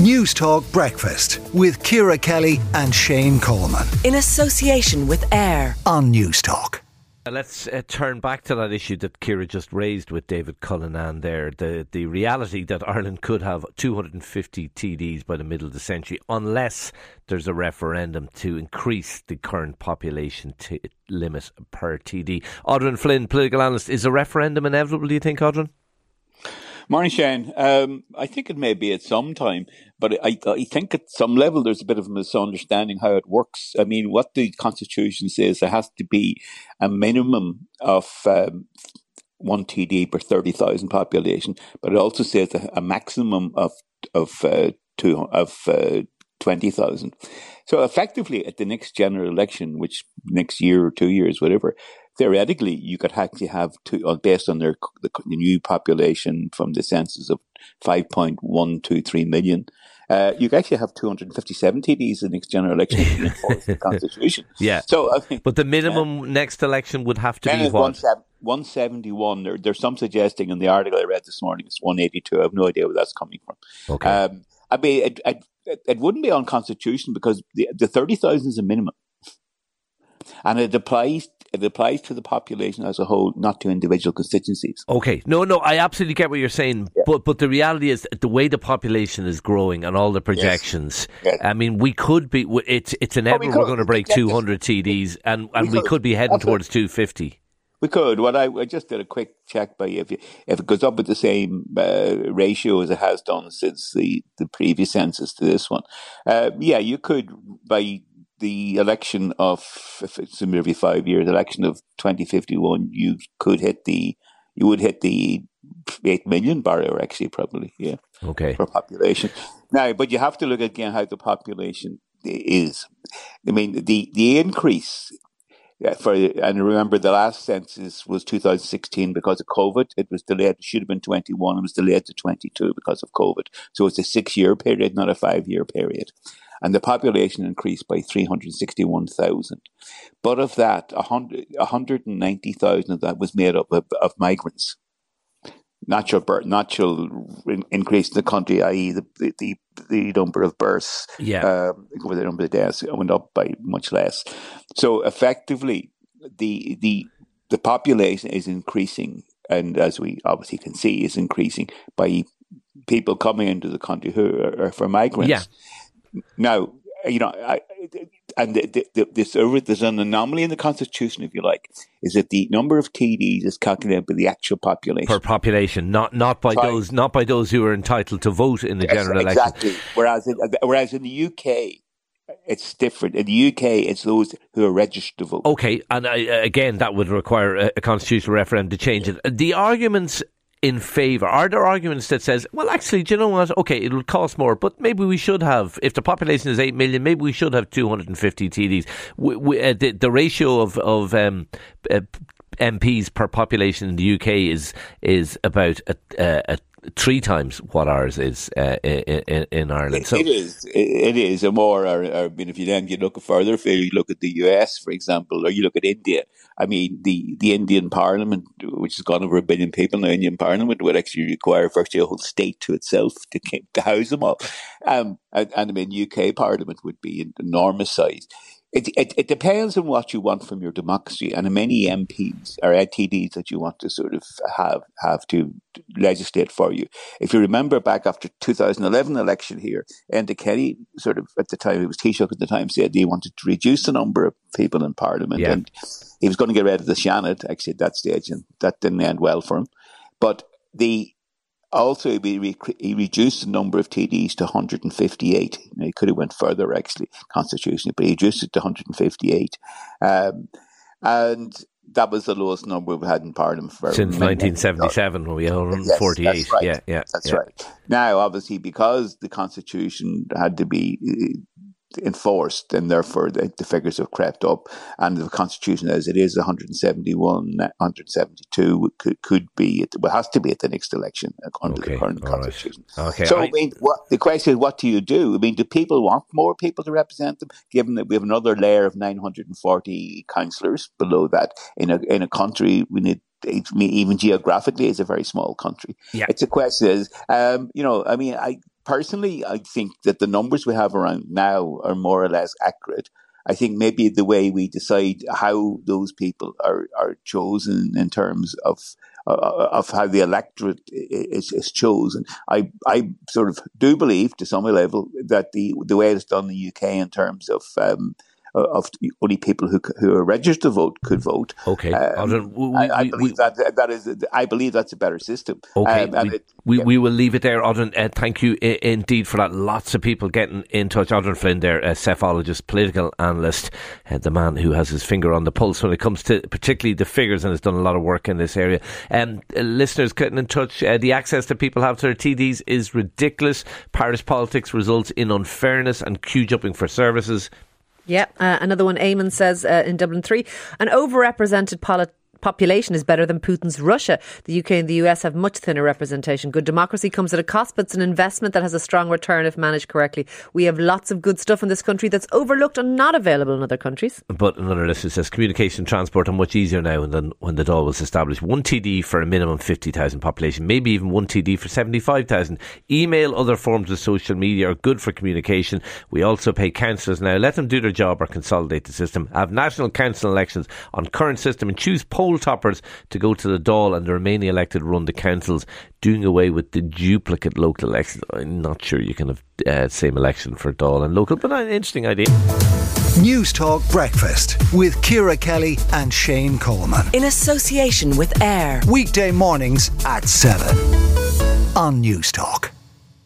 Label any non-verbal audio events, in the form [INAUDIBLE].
News Talk Breakfast with Ciara Kelly and Shane Coleman. In association with AIR on News Talk. Uh, let's uh, turn back to that issue that Ciara just raised with David Cullinane there. The, the reality that Ireland could have 250 TDs by the middle of the century unless there's a referendum to increase the current population t- limit per TD. Odran Flynn, political analyst, is a referendum inevitable, do you think, Odran? Morning, Shane. Um, I think it may be at some time, but I, I think at some level there's a bit of a misunderstanding how it works. I mean, what the Constitution says, there has to be a minimum of um, one TD per 30,000 population, but it also says a maximum of, of, uh, two, of uh, 20,000. So effectively, at the next general election, which next year or two years, whatever, theoretically, you could actually have two, based on their the, the new population from the census of 5.123 million. Uh, you could actually have 257 TDs in the next general election in [LAUGHS] the Constitution. Yeah. So, I mean, but the minimum uh, next election would have to be what? 171. There, there's some suggesting in the article I read this morning it's 182. I have no idea where that's coming from. Okay. Um, I mean, it, it, it, wouldn't be unconstitutional because the, the 30,000 is a minimum. And it applies it applies to the population as a whole, not to individual constituencies. Okay, no, no, I absolutely get what you're saying, yeah. but but the reality is the way the population is growing and all the projections. Yes. Yes. I mean, we could be. It's it's inevitable we are going to break 200 TDs, and and we, we could be heading Absolutely. towards 250. We could. Well, I, I just did a quick check by if you, if it goes up at the same uh, ratio as it has done since the, the previous census to this one, uh, yeah, you could by the election of if it's every five years election of 2051 you could hit the you would hit the 8 million barrier actually probably yeah okay for population now but you have to look again how the population is i mean the the increase for and remember the last census was 2016 because of COVID. It was delayed. It should have been 21. It was delayed to 22 because of COVID. So it's a six year period, not a five year period and the population increased by 361,000. But of that, 100, 190,000 of that was made up of, of migrants. Natural birth, natural increase in the country, i.e., the, the the number of births, yeah, um, the number of deaths went up by much less. So effectively, the the the population is increasing, and as we obviously can see, is increasing by people coming into the country who are, are for migrants. Yeah. Now, you know, I, and the, the, this, there's an anomaly in the Constitution, if you like, is that the number of TDs is calculated by the actual population per population, not not by those not by those who are entitled to vote in the yes, general exactly. election. Whereas in, whereas in the UK, it's different. In the UK, it's those who are registered to vote. Okay, and I, again, that would require a, a constitutional referendum to change it. The arguments in favour? Are there arguments that says, well, actually, do you know what? Okay, it will cost more, but maybe we should have, if the population is 8 million, maybe we should have 250 TDs. We, we, uh, the, the, ratio of, of um, uh, MPs per population in the UK is is about a, a, a three times what ours is uh, in, in, Ireland. So it is, it is, a more. Or, or, I mean, if you then you look further afield, you look at the US, for example, or you look at India. I mean, the the Indian Parliament, which has gone over a billion people now, Indian Parliament would actually require virtually a whole state to itself to to house them all. Um, and, and I mean, UK Parliament would be an enormous size. It, it, it, depends on what you want from your democracy and how many MPs or TDs that you want to sort of have have to legislate for you. If you remember back after 2011 election here, Enda Kenny sort of at the time, it was Taoiseach at the time, said he wanted to reduce the number of people in Parliament yeah. and he was going to get rid of the Seanad actually at that stage and that didn't end well for him. But the also, he, he reduced the number of TDs to 158. Now, he could have went further, actually, constitutionally, but he reduced it to 158. Um, and that was the lowest number we've had in Parliament for since 1977 when we had 148. Yes, right. Yeah, yeah, that's yeah. right. Now, obviously, because the Constitution had to be enforced, and therefore the, the, figures have crept up. And the constitution, as it is, 171, 172 could, could be, it well, has to be at the next election under okay. the current All constitution. Right. Okay. So, I, I mean, what, the question is, what do you do? I mean, do people want more people to represent them, given that we have another layer of 940 councillors below that in a in a country we need even geographically, it's a very small country. Yeah. It's a question is, um, you know, I mean, I personally, I think that the numbers we have around now are more or less accurate. I think maybe the way we decide how those people are, are chosen in terms of uh, of how the electorate is, is chosen, I I sort of do believe to some level that the the way it's done in the UK in terms of um, of only people who who are registered to vote could vote. Okay, um, we, I, I, believe we, that that is I believe that's a better system. Okay, um, we, it, we, yeah. we will leave it there, Odran. Uh, thank you I- indeed for that. Lots of people getting in touch. Odran Flynn, there, a psephologist, political analyst, uh, the man who has his finger on the pulse when it comes to particularly the figures and has done a lot of work in this area. Um, uh, listeners getting in touch. Uh, the access that people have to their TDs is ridiculous. Parish politics results in unfairness and queue jumping for services. Yeah, uh, another one. Eamon says uh, in Dublin 3 an overrepresented polit- population is better than Putin's Russia. The UK and the US have much thinner representation. Good democracy comes at a cost, but it's an investment that has a strong return if managed correctly. We have lots of good stuff in this country that's overlooked and not available in other countries. But another listener says communication transport are much easier now than when the Dáil was established. One TD for a minimum 50,000 population, maybe even one TD for 75,000. Email, other forms of social media are good for communication. We also pay councillors now. Let them do their job or consolidate the system. Have national council elections on current system and choose poll poll toppers to go to the Dáil and the remaining elected run the councils, doing away with the duplicate local elections. I'm not sure you can have uh, same election for Dáil and local, but an interesting idea. News Talk Breakfast with Ciara Kelly and Shane Coleman. In association with AIR. Weekday mornings at 7 on Newstalk.